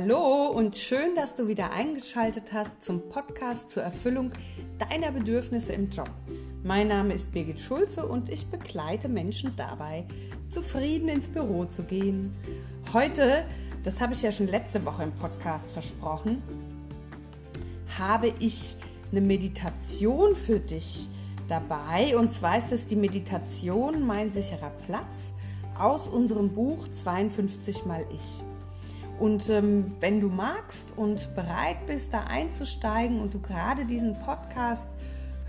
Hallo und schön, dass du wieder eingeschaltet hast zum Podcast zur Erfüllung deiner Bedürfnisse im Job. Mein Name ist Birgit Schulze und ich begleite Menschen dabei, zufrieden ins Büro zu gehen. Heute, das habe ich ja schon letzte Woche im Podcast versprochen, habe ich eine Meditation für dich dabei. Und zwar ist es die Meditation Mein sicherer Platz aus unserem Buch 52 mal Ich. Und ähm, wenn du magst und bereit bist, da einzusteigen und du gerade diesen Podcast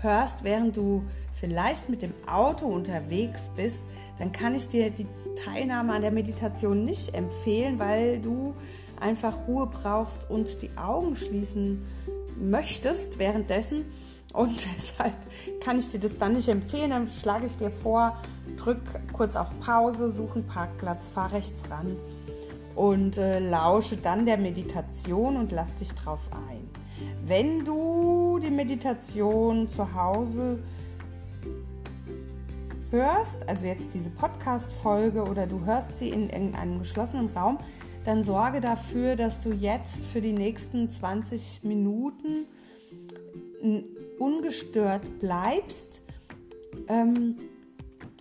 hörst, während du vielleicht mit dem Auto unterwegs bist, dann kann ich dir die Teilnahme an der Meditation nicht empfehlen, weil du einfach Ruhe brauchst und die Augen schließen möchtest währenddessen. Und deshalb kann ich dir das dann nicht empfehlen. Dann schlage ich dir vor, drück kurz auf Pause, such einen Parkplatz, fahr rechts ran und äh, lausche dann der Meditation und lass dich drauf ein. Wenn du die Meditation zu Hause hörst, also jetzt diese Podcast-Folge oder du hörst sie in irgendeinem geschlossenen Raum, dann sorge dafür, dass du jetzt für die nächsten 20 Minuten ungestört bleibst. Ähm,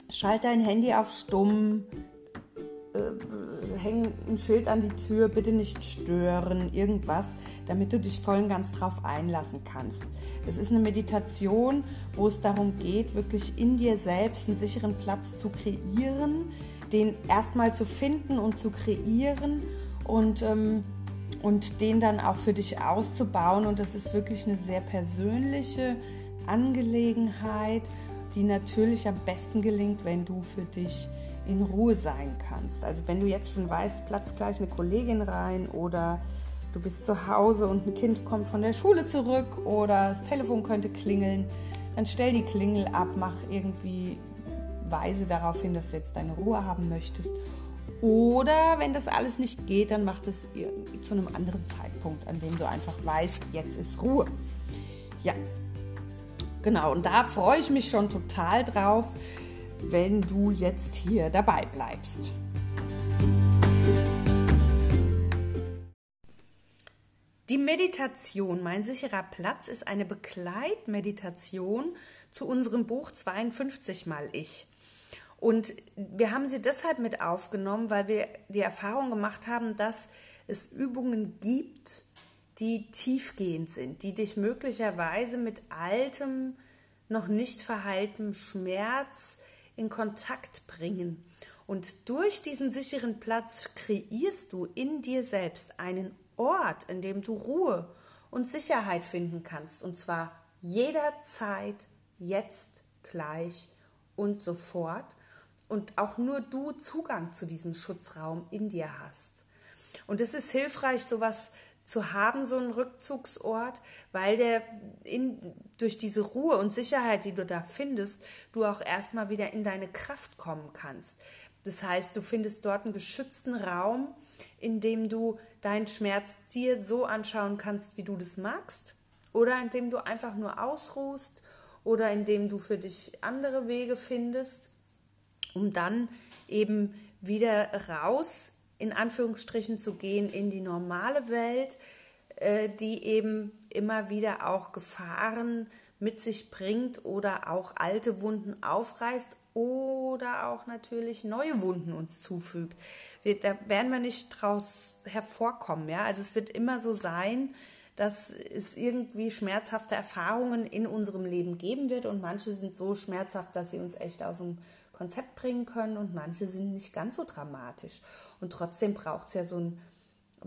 schalt dein Handy auf stumm, häng ein Schild an die Tür, bitte nicht stören, irgendwas, damit du dich voll und ganz drauf einlassen kannst. Es ist eine Meditation, wo es darum geht, wirklich in dir selbst einen sicheren Platz zu kreieren, den erstmal zu finden und zu kreieren und, ähm, und den dann auch für dich auszubauen. Und das ist wirklich eine sehr persönliche Angelegenheit, die natürlich am besten gelingt, wenn du für dich in Ruhe sein kannst. Also wenn du jetzt schon weißt, platzt gleich eine Kollegin rein oder du bist zu Hause und ein Kind kommt von der Schule zurück oder das Telefon könnte klingeln, dann stell die Klingel ab, mach irgendwie Weise darauf hin, dass du jetzt deine Ruhe haben möchtest. Oder wenn das alles nicht geht, dann mach das zu einem anderen Zeitpunkt, an dem du einfach weißt, jetzt ist Ruhe. Ja, genau. Und da freue ich mich schon total drauf, wenn du jetzt hier dabei bleibst. Die Meditation, mein sicherer Platz, ist eine Begleitmeditation zu unserem Buch 52 mal Ich. Und wir haben sie deshalb mit aufgenommen, weil wir die Erfahrung gemacht haben, dass es Übungen gibt, die tiefgehend sind, die dich möglicherweise mit altem, noch nicht verheiltem Schmerz in Kontakt bringen. Und durch diesen sicheren Platz kreierst du in dir selbst einen Ort, in dem du Ruhe und Sicherheit finden kannst. Und zwar jederzeit, jetzt, gleich und sofort. Und auch nur du Zugang zu diesem Schutzraum in dir hast. Und es ist hilfreich, sowas zu haben, so einen Rückzugsort, weil der in, durch diese Ruhe und Sicherheit, die du da findest, du auch erstmal wieder in deine Kraft kommen kannst. Das heißt, du findest dort einen geschützten Raum, in dem du deinen Schmerz dir so anschauen kannst, wie du das magst, oder in dem du einfach nur ausruhst, oder in dem du für dich andere Wege findest, um dann eben wieder raus in Anführungsstrichen zu gehen in die normale Welt, äh, die eben immer wieder auch Gefahren mit sich bringt oder auch alte Wunden aufreißt oder auch natürlich neue Wunden uns zufügt. Wir, da werden wir nicht draus hervorkommen. Ja? Also es wird immer so sein, dass es irgendwie schmerzhafte Erfahrungen in unserem Leben geben wird und manche sind so schmerzhaft, dass sie uns echt aus dem Konzept bringen können und manche sind nicht ganz so dramatisch. Und trotzdem braucht es ja so ein,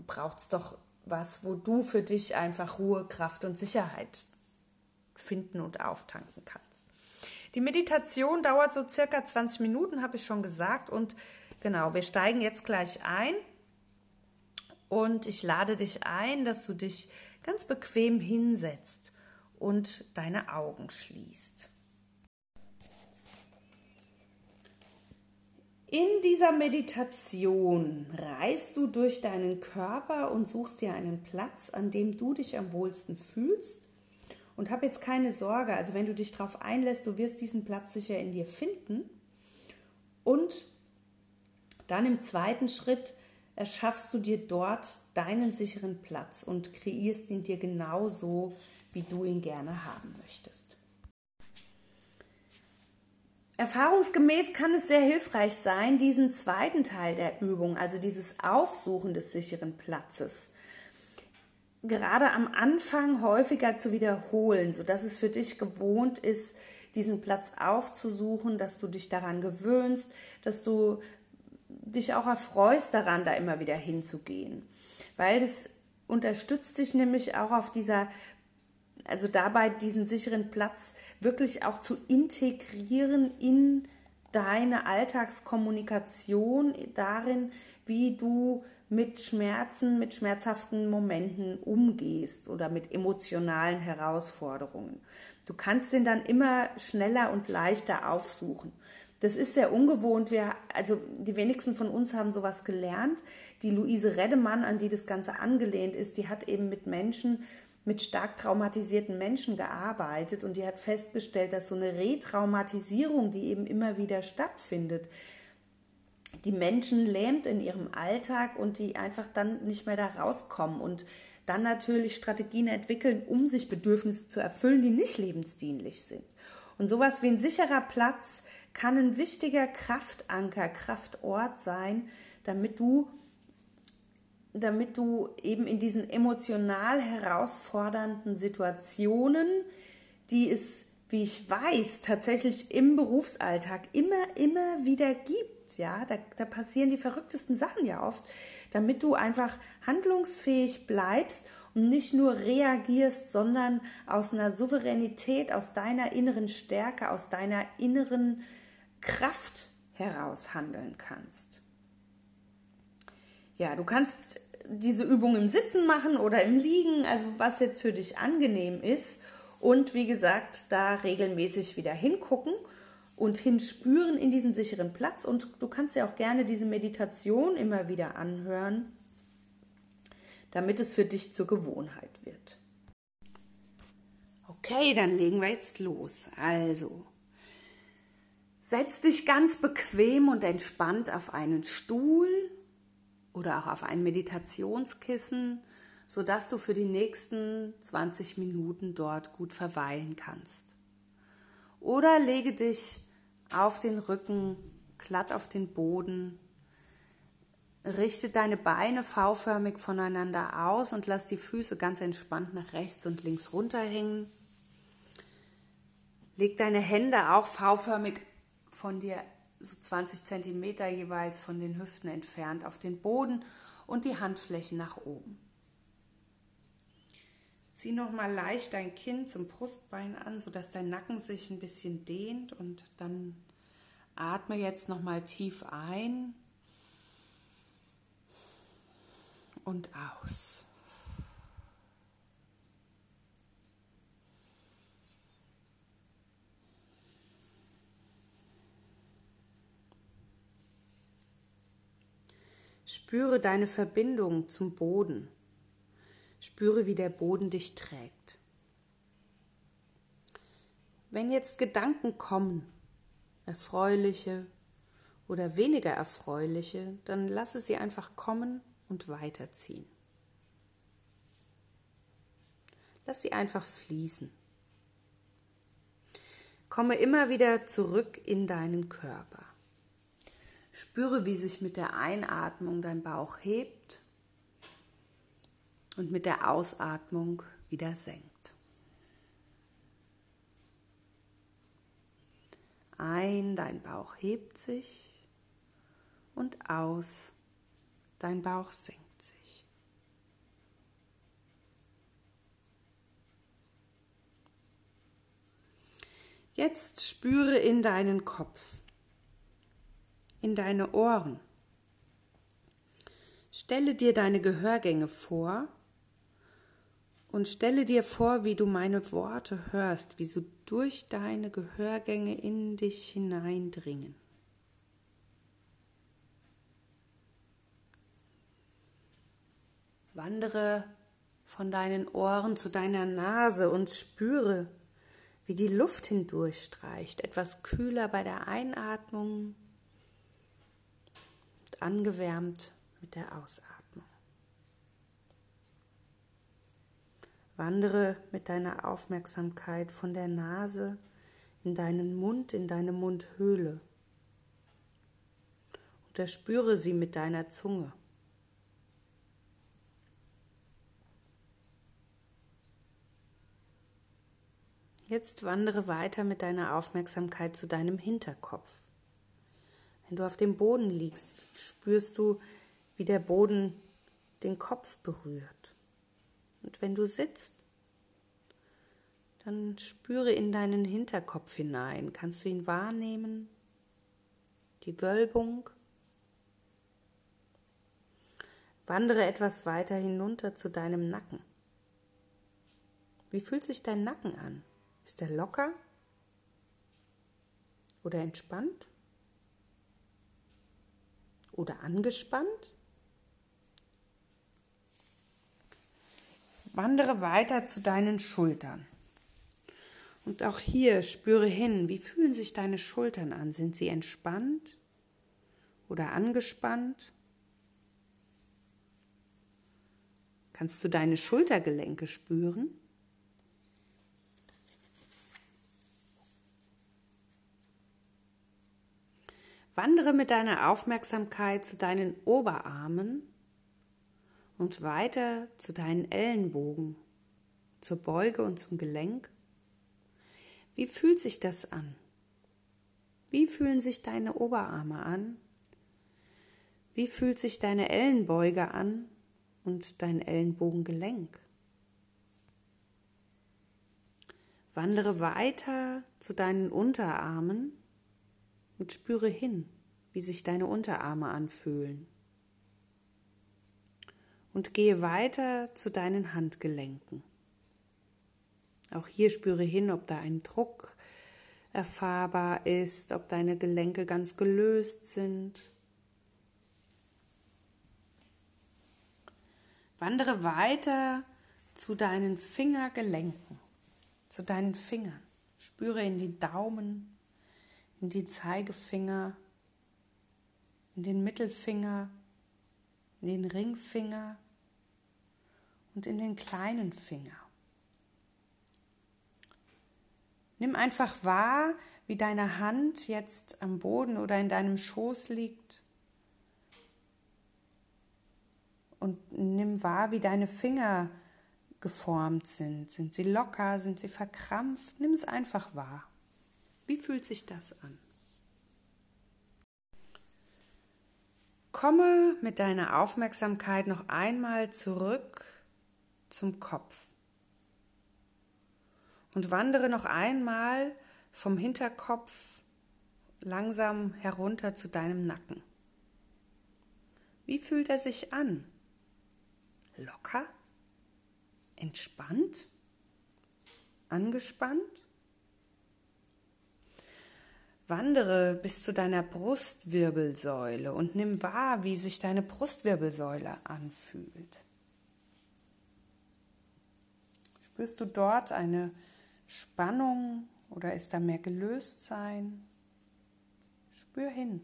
braucht es doch was, wo du für dich einfach Ruhe, Kraft und Sicherheit finden und auftanken kannst. Die Meditation dauert so circa 20 Minuten, habe ich schon gesagt. Und genau, wir steigen jetzt gleich ein. Und ich lade dich ein, dass du dich ganz bequem hinsetzt und deine Augen schließt. In dieser Meditation reist du durch deinen Körper und suchst dir einen Platz, an dem du dich am wohlsten fühlst. Und hab jetzt keine Sorge, also wenn du dich darauf einlässt, du wirst diesen Platz sicher in dir finden. Und dann im zweiten Schritt erschaffst du dir dort deinen sicheren Platz und kreierst ihn dir genauso, wie du ihn gerne haben möchtest. Erfahrungsgemäß kann es sehr hilfreich sein, diesen zweiten Teil der Übung, also dieses Aufsuchen des sicheren Platzes, gerade am Anfang häufiger zu wiederholen, sodass es für dich gewohnt ist, diesen Platz aufzusuchen, dass du dich daran gewöhnst, dass du dich auch erfreust daran, da immer wieder hinzugehen. Weil das unterstützt dich nämlich auch auf dieser, also dabei diesen sicheren Platz wirklich auch zu integrieren in deine Alltagskommunikation, darin, wie du mit Schmerzen, mit schmerzhaften Momenten umgehst oder mit emotionalen Herausforderungen. Du kannst den dann immer schneller und leichter aufsuchen. Das ist sehr ungewohnt. Wir, also die wenigsten von uns haben sowas gelernt. Die Luise Reddemann, an die das Ganze angelehnt ist, die hat eben mit Menschen, mit stark traumatisierten Menschen gearbeitet und die hat festgestellt, dass so eine Retraumatisierung, die eben immer wieder stattfindet, die Menschen lähmt in ihrem Alltag und die einfach dann nicht mehr da rauskommen und dann natürlich Strategien entwickeln, um sich Bedürfnisse zu erfüllen, die nicht lebensdienlich sind. Und sowas wie ein sicherer Platz kann ein wichtiger Kraftanker, Kraftort sein, damit du damit du eben in diesen emotional herausfordernden Situationen, die es, wie ich weiß, tatsächlich im Berufsalltag immer, immer wieder gibt, ja, da, da passieren die verrücktesten Sachen ja oft, damit du einfach handlungsfähig bleibst und nicht nur reagierst, sondern aus einer Souveränität, aus deiner inneren Stärke, aus deiner inneren Kraft heraus handeln kannst. Ja, du kannst diese Übung im Sitzen machen oder im Liegen, also was jetzt für dich angenehm ist. Und wie gesagt, da regelmäßig wieder hingucken und hinspüren in diesen sicheren Platz. Und du kannst ja auch gerne diese Meditation immer wieder anhören, damit es für dich zur Gewohnheit wird. Okay, dann legen wir jetzt los. Also, setz dich ganz bequem und entspannt auf einen Stuhl oder auch auf ein Meditationskissen, sodass du für die nächsten 20 Minuten dort gut verweilen kannst. Oder lege dich auf den Rücken, glatt auf den Boden, richte deine Beine V-förmig voneinander aus und lass die Füße ganz entspannt nach rechts und links runterhängen. Leg deine Hände auch V-förmig von dir so 20 Zentimeter jeweils von den Hüften entfernt auf den Boden und die Handflächen nach oben. Zieh nochmal leicht dein Kinn zum Brustbein an, sodass dein Nacken sich ein bisschen dehnt und dann atme jetzt nochmal tief ein und aus. Spüre deine Verbindung zum Boden. Spüre, wie der Boden dich trägt. Wenn jetzt Gedanken kommen, erfreuliche oder weniger erfreuliche, dann lasse sie einfach kommen und weiterziehen. Lass sie einfach fließen. Komme immer wieder zurück in deinen Körper. Spüre, wie sich mit der Einatmung dein Bauch hebt und mit der Ausatmung wieder senkt. Ein, dein Bauch hebt sich und aus, dein Bauch senkt sich. Jetzt spüre in deinen Kopf in deine Ohren. Stelle dir deine Gehörgänge vor und stelle dir vor, wie du meine Worte hörst, wie sie durch deine Gehörgänge in dich hineindringen. Wandere von deinen Ohren zu deiner Nase und spüre, wie die Luft hindurchstreicht, etwas kühler bei der Einatmung angewärmt, mit der Ausatmung. Wandere mit deiner Aufmerksamkeit von der Nase in deinen Mund, in deine Mundhöhle. Unterspüre sie mit deiner Zunge. Jetzt wandere weiter mit deiner Aufmerksamkeit zu deinem Hinterkopf. Wenn du auf dem Boden liegst, spürst du, wie der Boden den Kopf berührt. Und wenn du sitzt, dann spüre in deinen Hinterkopf hinein. Kannst du ihn wahrnehmen? Die Wölbung. Wandere etwas weiter hinunter zu deinem Nacken. Wie fühlt sich dein Nacken an? Ist er locker oder entspannt oder angespannt? Wandere weiter zu deinen Schultern. Und auch hier spüre hin, wie fühlen sich deine Schultern an? Sind sie entspannt oder angespannt? Kannst du deine Schultergelenke spüren? Wandere mit deiner Aufmerksamkeit zu deinen Oberarmen und weiter zu deinen Ellenbogen, zur Beuge und zum Gelenk. Wie fühlt sich das an? Wie fühlen sich deine Oberarme an? Wie fühlt sich deine Ellenbeuge an und dein Ellenbogengelenk? Wandere weiter zu deinen Unterarmen und spüre hin, wie sich deine Unterarme anfühlen. Und gehe weiter zu deinen Handgelenken. Auch hier spüre hin, ob da ein Druck erfahrbar ist, ob deine Gelenke ganz gelöst sind. Wandere weiter zu deinen Fingergelenken, zu deinen Fingern. Spüre in die Daumen, in die Zeigefinger, in den Mittelfinger, in den Ringfinger und in den kleinen Finger. Nimm einfach wahr, wie deine Hand jetzt am Boden oder in deinem Schoß liegt. Und nimm wahr, wie deine Finger geformt sind. Sind sie locker? Sind sie verkrampft? Nimm es einfach wahr. Wie fühlt sich das an? Komme mit deiner Aufmerksamkeit noch einmal zurück zum Kopf und wandere noch einmal vom Hinterkopf langsam herunter zu deinem Nacken. Wie fühlt er sich an? Locker? Entspannt? Angespannt? Wandere bis zu deiner Brustwirbelsäule und nimm wahr, wie sich deine Brustwirbelsäule anfühlt. Spürst du dort eine Spannung oder ist da mehr Gelöstsein? Spür hin.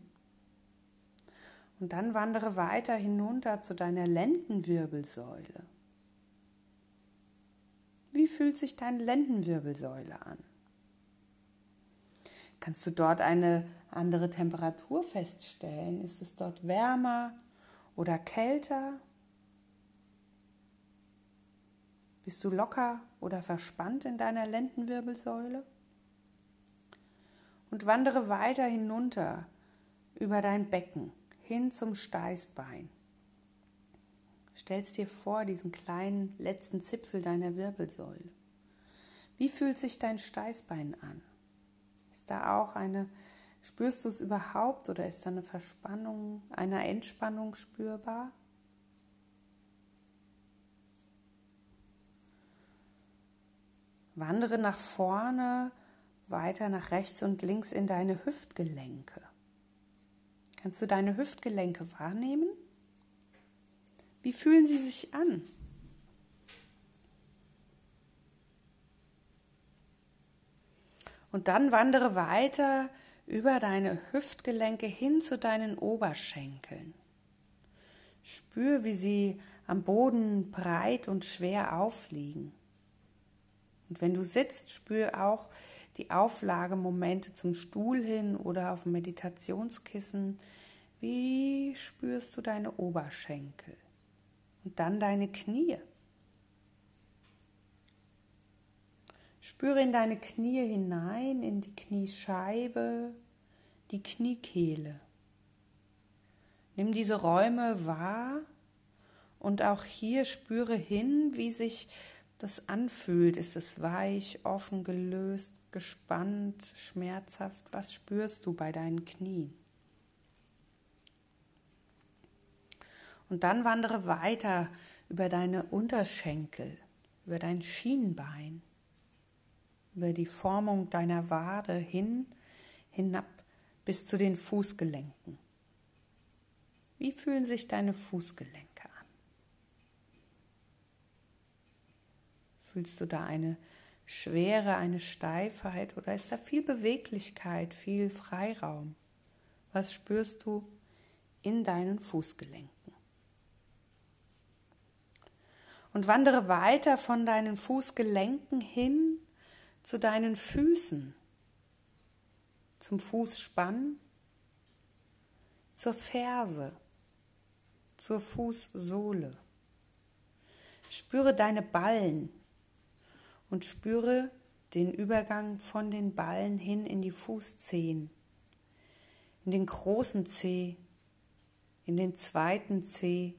Und dann wandere weiter hinunter zu deiner Lendenwirbelsäule. Wie fühlt sich deine Lendenwirbelsäule an? Kannst du dort eine andere Temperatur feststellen? Ist es dort wärmer oder kälter? Bist du locker oder verspannt in deiner Lendenwirbelsäule? Und wandere weiter hinunter über dein Becken hin zum Steißbein. Stellst dir vor, diesen kleinen letzten Zipfel deiner Wirbelsäule. Wie fühlt sich dein Steißbein an? Da auch eine, spürst du es überhaupt oder ist da eine Verspannung, eine Entspannung spürbar? Wandere nach vorne, weiter nach rechts und links in deine Hüftgelenke. Kannst du deine Hüftgelenke wahrnehmen? Wie fühlen sie sich an? Und dann wandere weiter über deine Hüftgelenke hin zu deinen Oberschenkeln. Spür, wie sie am Boden breit und schwer aufliegen. Und wenn du sitzt, spür auch die Auflagemomente zum Stuhl hin oder auf dem Meditationskissen. Wie spürst du deine Oberschenkel? Und dann deine Knie. Spüre in deine Knie hinein, in die Kniescheibe, die Kniekehle. Nimm diese Räume wahr und auch hier spüre hin, wie sich das anfühlt. Ist es weich, offen, gelöst, gespannt, schmerzhaft? Was spürst du bei deinen Knien? Und dann wandere weiter über deine Unterschenkel, über dein Schienbein, über die Formung deiner Wade hin, hinab bis zu den Fußgelenken. Wie fühlen sich deine Fußgelenke an? Fühlst du da eine Schwere, eine Steifheit oder ist da viel Beweglichkeit, viel Freiraum? Was spürst du in deinen Fußgelenken? Und wandere weiter von deinen Fußgelenken hin zu deinen Füßen, zum Fußspann, zur Ferse, zur Fußsohle. Spüre deine Ballen und spüre den Übergang von den Ballen hin in die Fußzehen, in den großen Zeh, in den zweiten Zeh.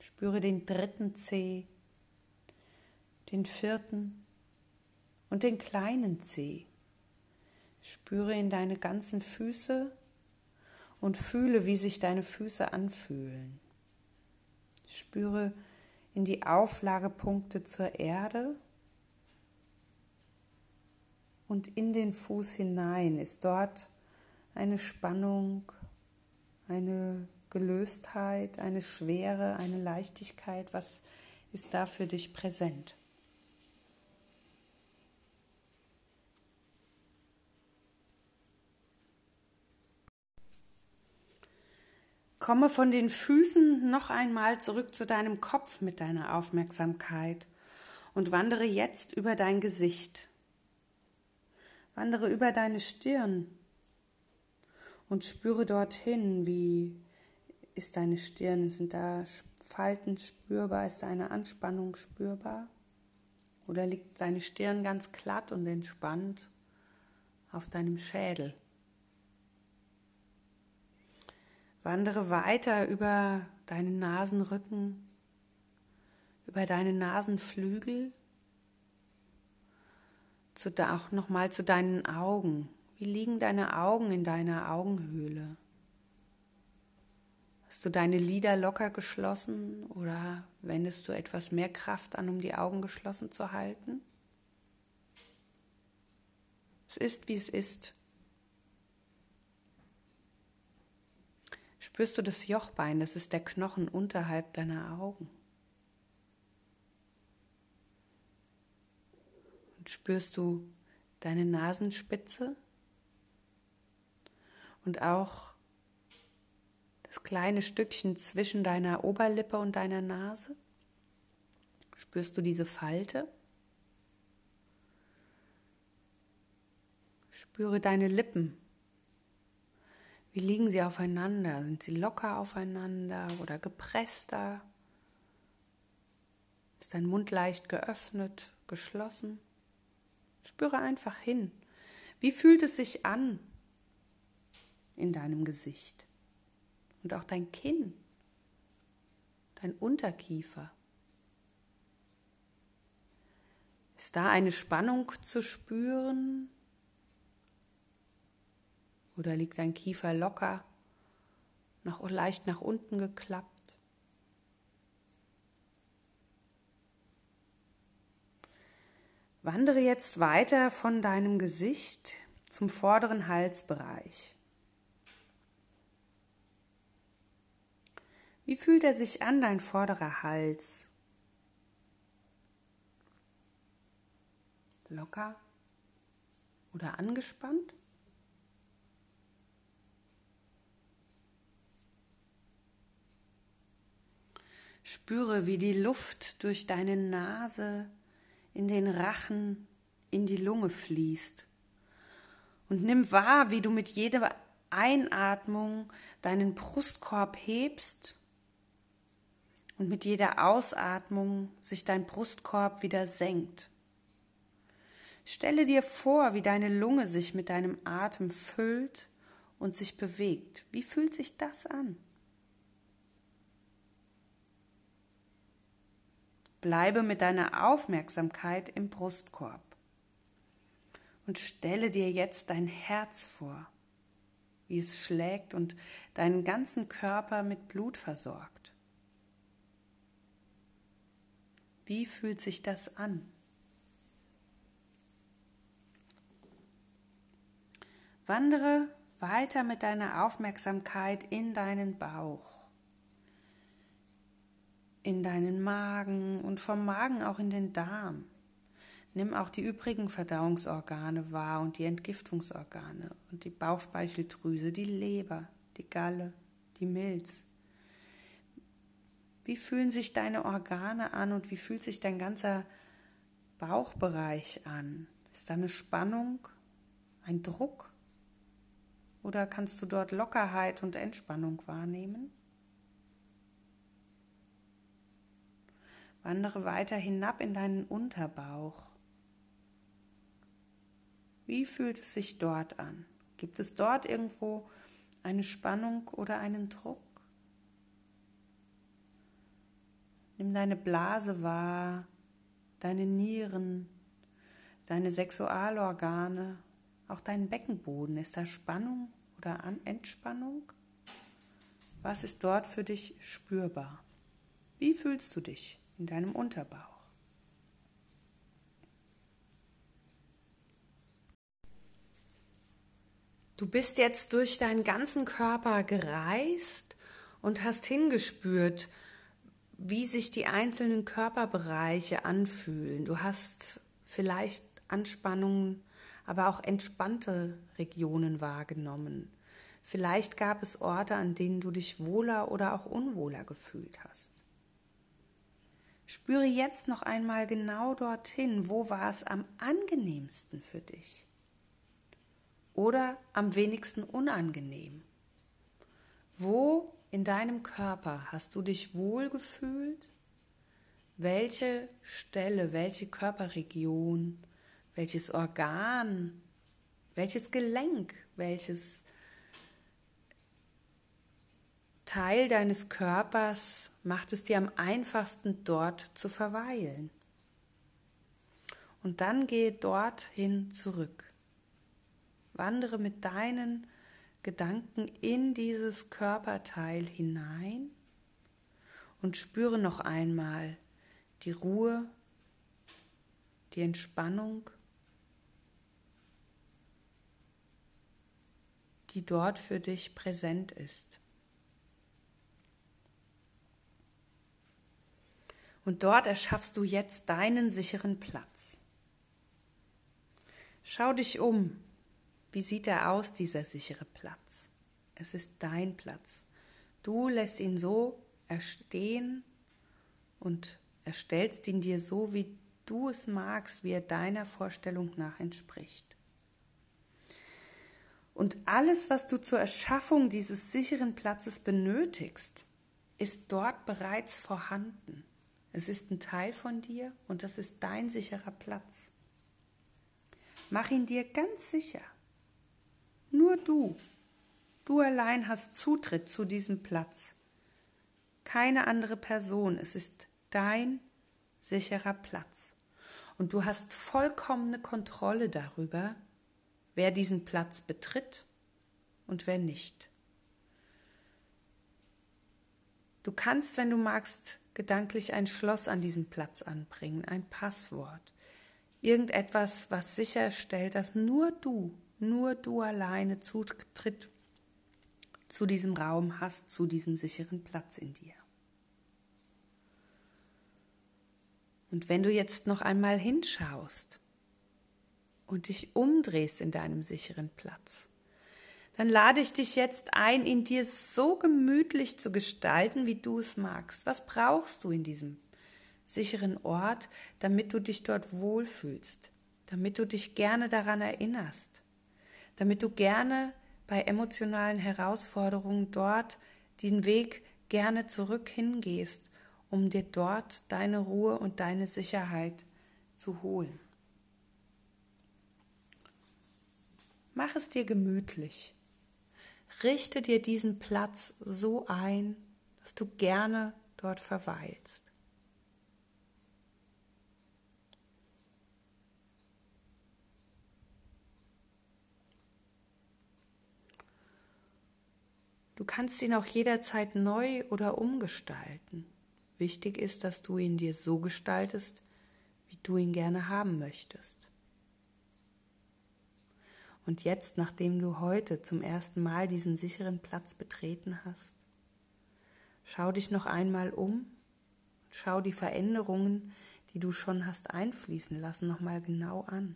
Spüre den dritten Zeh, den vierten und den kleinen Zeh. Spüre in deine ganzen Füße und fühle, wie sich deine Füße anfühlen. Spüre in die Auflagepunkte zur Erde und in den Fuß hinein. Ist dort eine Spannung, eine Gelöstheit, eine Schwere, eine Leichtigkeit? Was ist da für dich präsent? Komme von den Füßen noch einmal zurück zu deinem Kopf mit deiner Aufmerksamkeit und wandere jetzt über dein Gesicht. Wandere über deine Stirn und spüre dorthin, wie ist deine Stirn, sind da Falten spürbar, ist eine Anspannung spürbar? Oder liegt deine Stirn ganz glatt und entspannt auf deinem Schädel? Wandere weiter über deinen Nasenrücken, über deine Nasenflügel, zu, auch nochmal zu deinen Augen. Wie liegen deine Augen in deiner Augenhöhle? Hast du deine Lider locker geschlossen oder wendest du etwas mehr Kraft an, um die Augen geschlossen zu halten? Es ist, wie es ist. Spürst du das Jochbein, das ist der Knochen unterhalb deiner Augen. Und spürst du deine Nasenspitze und auch das kleine Stückchen zwischen deiner Oberlippe und deiner Nase? Spürst du diese Falte? Spüre deine Lippen wie liegen sie aufeinander? Sind sie locker aufeinander oder gepresster? Ist dein Mund leicht geöffnet, geschlossen? Spüre einfach hin. Wie fühlt es sich an in deinem Gesicht? Und auch dein Kinn, dein Unterkiefer. Ist da eine Spannung zu spüren? Oder liegt dein Kiefer locker, noch leicht nach unten geklappt? Wandere jetzt weiter von deinem Gesicht zum vorderen Halsbereich. Wie fühlt er sich an, dein vorderer Hals? Locker oder angespannt? Spüre, wie die Luft durch deine Nase in den Rachen, in die Lunge fließt. Und nimm wahr, wie du mit jeder Einatmung deinen Brustkorb hebst und mit jeder Ausatmung sich dein Brustkorb wieder senkt. Stelle dir vor, wie deine Lunge sich mit deinem Atem füllt und sich bewegt. Wie fühlt sich das an? Bleibe mit deiner Aufmerksamkeit im Brustkorb und stelle dir jetzt dein Herz vor, wie es schlägt und deinen ganzen Körper mit Blut versorgt. Wie fühlt sich das an? Wandere weiter mit deiner Aufmerksamkeit in deinen Bauch in deinen Magen und vom Magen auch in den Darm. Nimm auch die übrigen Verdauungsorgane wahr und die Entgiftungsorgane und die Bauchspeicheldrüse, die Leber, die Galle, die Milz. Wie fühlen sich deine Organe an und wie fühlt sich dein ganzer Bauchbereich an? Ist da eine Spannung, ein Druck? Oder kannst du dort Lockerheit und Entspannung wahrnehmen? Wandere weiter hinab in deinen Unterbauch. Wie fühlt es sich dort an? Gibt es dort irgendwo eine Spannung oder einen Druck? Nimm deine Blase wahr, deine Nieren, deine Sexualorgane, auch dein Beckenboden. Ist da Spannung oder Entspannung? Was ist dort für dich spürbar? Wie fühlst du dich? In deinem Unterbauch. Du bist jetzt durch deinen ganzen Körper gereist und hast hingespürt, wie sich die einzelnen Körperbereiche anfühlen. Du hast vielleicht Anspannungen, aber auch entspannte Regionen wahrgenommen. Vielleicht gab es Orte, an denen du dich wohler oder auch unwohler gefühlt hast. Spüre jetzt noch einmal genau dorthin, wo war es am angenehmsten für dich oder am wenigsten unangenehm. Wo in deinem Körper hast du dich wohl gefühlt? Welche Stelle, welche Körperregion, welches Organ, welches Gelenk, welches Teil deines Körpers macht es dir am einfachsten, dort zu verweilen. Und dann gehe dorthin zurück. Wandere mit deinen Gedanken in dieses Körperteil hinein und spüre noch einmal die Ruhe, die Entspannung, die dort für dich präsent ist. Und dort erschaffst du jetzt deinen sicheren Platz. Schau dich um. Wie sieht er aus, dieser sichere Platz? Es ist dein Platz. Du lässt ihn so erstehen und erstellst ihn dir so, wie du es magst, wie er deiner Vorstellung nach entspricht. Und alles, was du zur Erschaffung dieses sicheren Platzes benötigst, ist dort bereits vorhanden. Es ist ein Teil von dir und das ist dein sicherer Platz. Mach ihn dir ganz sicher. Nur du, du allein hast Zutritt zu diesem Platz. Keine andere Person, es ist dein sicherer Platz. Und du hast vollkommene Kontrolle darüber, wer diesen Platz betritt und wer nicht. Du kannst, wenn du magst, gedanklich ein Schloss an diesem Platz anbringen, ein Passwort. Irgendetwas, was sicherstellt, dass nur du, nur du alleine Zutritt zu diesem Raum hast, zu diesem sicheren Platz in dir. Und wenn du jetzt noch einmal hinschaust und dich umdrehst in deinem sicheren Platz, dann lade ich dich jetzt ein, ihn dir so gemütlich zu gestalten, wie du es magst. Was brauchst du in diesem sicheren Ort, damit du dich dort wohlfühlst, damit du dich gerne daran erinnerst, damit du gerne bei emotionalen Herausforderungen dort den Weg gerne zurück hingehst, um dir dort deine Ruhe und deine Sicherheit zu holen. Mach es dir gemütlich. Richte dir diesen Platz so ein, dass du gerne dort verweilst. Du kannst ihn auch jederzeit neu oder umgestalten. Wichtig ist, dass du ihn dir so gestaltest, wie du ihn gerne haben möchtest. Und jetzt, nachdem du heute zum ersten Mal diesen sicheren Platz betreten hast, schau dich noch einmal um, schau die Veränderungen, die du schon hast einfließen lassen, noch mal genau an.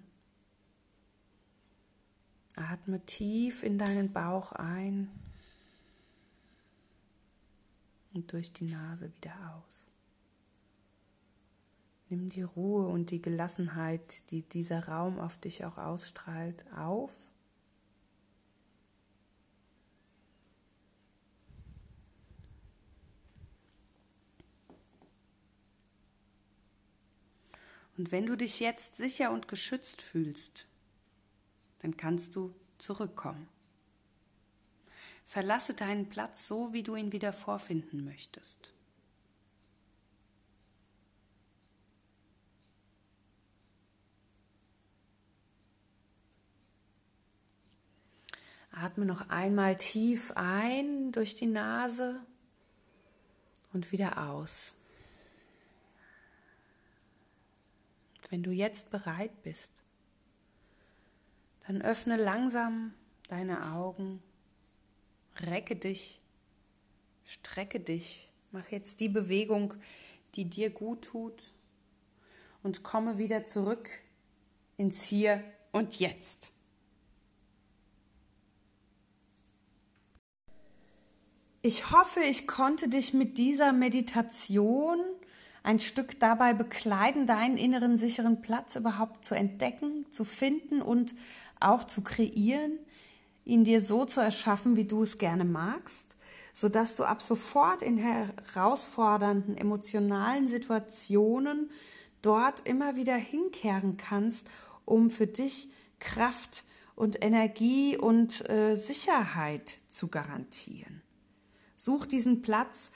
Atme tief in deinen Bauch ein und durch die Nase wieder aus. Nimm die Ruhe und die Gelassenheit, die dieser Raum auf dich auch ausstrahlt, auf. Und wenn du dich jetzt sicher und geschützt fühlst, dann kannst du zurückkommen. Verlasse deinen Platz so, wie du ihn wieder vorfinden möchtest. Atme noch einmal tief ein durch die Nase und wieder aus. Wenn du jetzt bereit bist, dann öffne langsam deine Augen, recke dich, strecke dich, mach jetzt die Bewegung, die dir gut tut und komme wieder zurück ins Hier und Jetzt. Ich hoffe, ich konnte dich mit dieser Meditation ein Stück dabei begleiten, deinen inneren sicheren Platz überhaupt zu entdecken, zu finden und auch zu kreieren, ihn dir so zu erschaffen, wie du es gerne magst, sodass du ab sofort in herausfordernden emotionalen Situationen dort immer wieder hinkehren kannst, um für dich Kraft und Energie und äh, Sicherheit zu garantieren. Such diesen Platz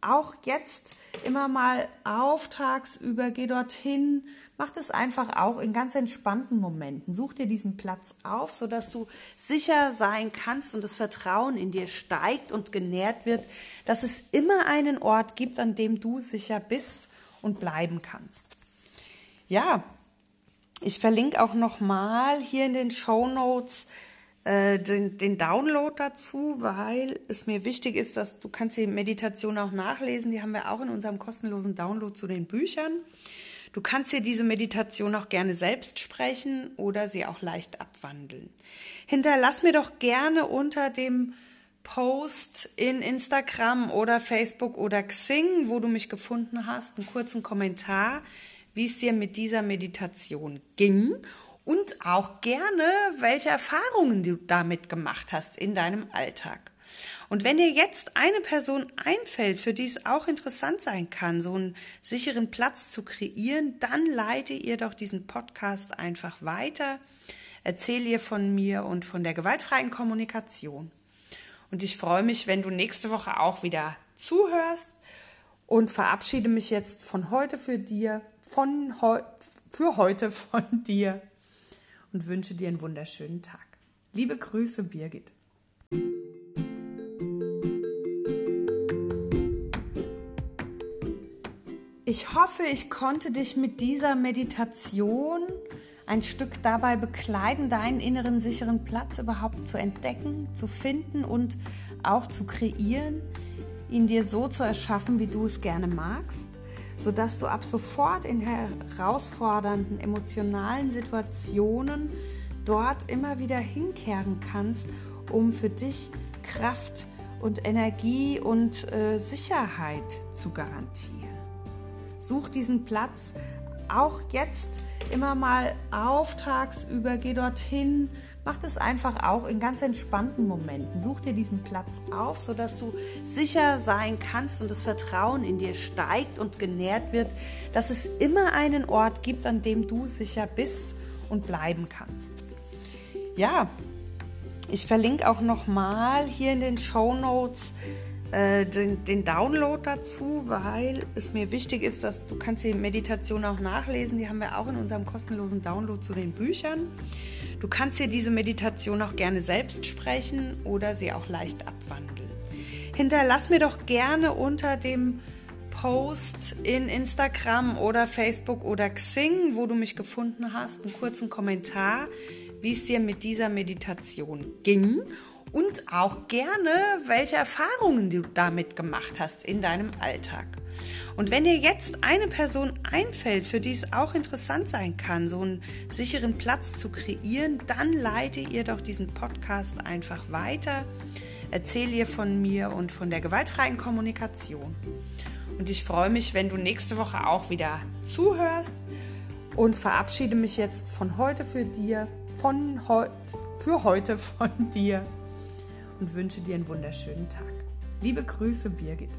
auch jetzt immer mal auf tagsüber, geh dorthin, mach das einfach auch in ganz entspannten Momenten. Such dir diesen Platz auf, sodass du sicher sein kannst und das Vertrauen in dir steigt und genährt wird, dass es immer einen Ort gibt, an dem du sicher bist und bleiben kannst. Ja, ich verlinke auch noch mal hier in den Show Notes äh, den, den Download dazu, weil es mir wichtig ist, dass du kannst die Meditation auch nachlesen. Die haben wir auch in unserem kostenlosen Download zu den Büchern. Du kannst dir diese Meditation auch gerne selbst sprechen oder sie auch leicht abwandeln. Hinterlass mir doch gerne unter dem Post in Instagram oder Facebook oder Xing, wo du mich gefunden hast, einen kurzen Kommentar, wie es dir mit dieser Meditation ging und auch gerne, welche Erfahrungen du damit gemacht hast in deinem Alltag. Und wenn dir jetzt eine Person einfällt, für die es auch interessant sein kann, so einen sicheren Platz zu kreieren, dann leite ihr doch diesen Podcast einfach weiter. Erzähl ihr von mir und von der gewaltfreien Kommunikation. Und ich freue mich, wenn du nächste Woche auch wieder zuhörst und verabschiede mich jetzt von heute für dir, von heu für heute von dir und wünsche dir einen wunderschönen Tag. Liebe Grüße, Birgit. Ich hoffe, ich konnte dich mit dieser Meditation ein Stück dabei begleiten, deinen inneren sicheren Platz überhaupt zu entdecken, zu finden und auch zu kreieren, ihn dir so zu erschaffen, wie du es gerne magst sodass du ab sofort in herausfordernden emotionalen Situationen dort immer wieder hinkehren kannst, um für dich Kraft und Energie und äh, Sicherheit zu garantieren. Such diesen Platz auch jetzt immer mal auf tagsüber, geh dorthin, mach das einfach auch in ganz entspannten Momenten. Such dir diesen Platz auf, sodass du sicher sein kannst und das Vertrauen in dir steigt und genährt wird, dass es immer einen Ort gibt, an dem du sicher bist und bleiben kannst. Ja, ich verlinke auch nochmal hier in den Show Notes äh, den, den, Download dazu, weil es mir wichtig ist, dass du kannst die Meditation auch nachlesen. Die haben wir auch in unserem kostenlosen Download zu den Büchern. Du kannst dir diese Meditation auch gerne selbst sprechen oder sie auch leicht abwandeln. Hinterlass mir doch gerne unter dem Post in Instagram oder Facebook oder Xing, wo du mich gefunden hast, einen kurzen Kommentar, wie es dir mit dieser Meditation ging und auch gerne, welche Erfahrungen du damit gemacht hast in deinem Alltag. Und wenn dir jetzt eine Person einfällt, für die es auch interessant sein kann, so einen sicheren Platz zu kreieren, dann leite ihr doch diesen Podcast einfach weiter. Erzähl ihr von mir und von der gewaltfreien Kommunikation. Und ich freue mich, wenn du nächste Woche auch wieder zuhörst und verabschiede mich jetzt von heute für dir, von heu für heute von dir und wünsche dir einen wunderschönen Tag. Liebe Grüße, Birgit.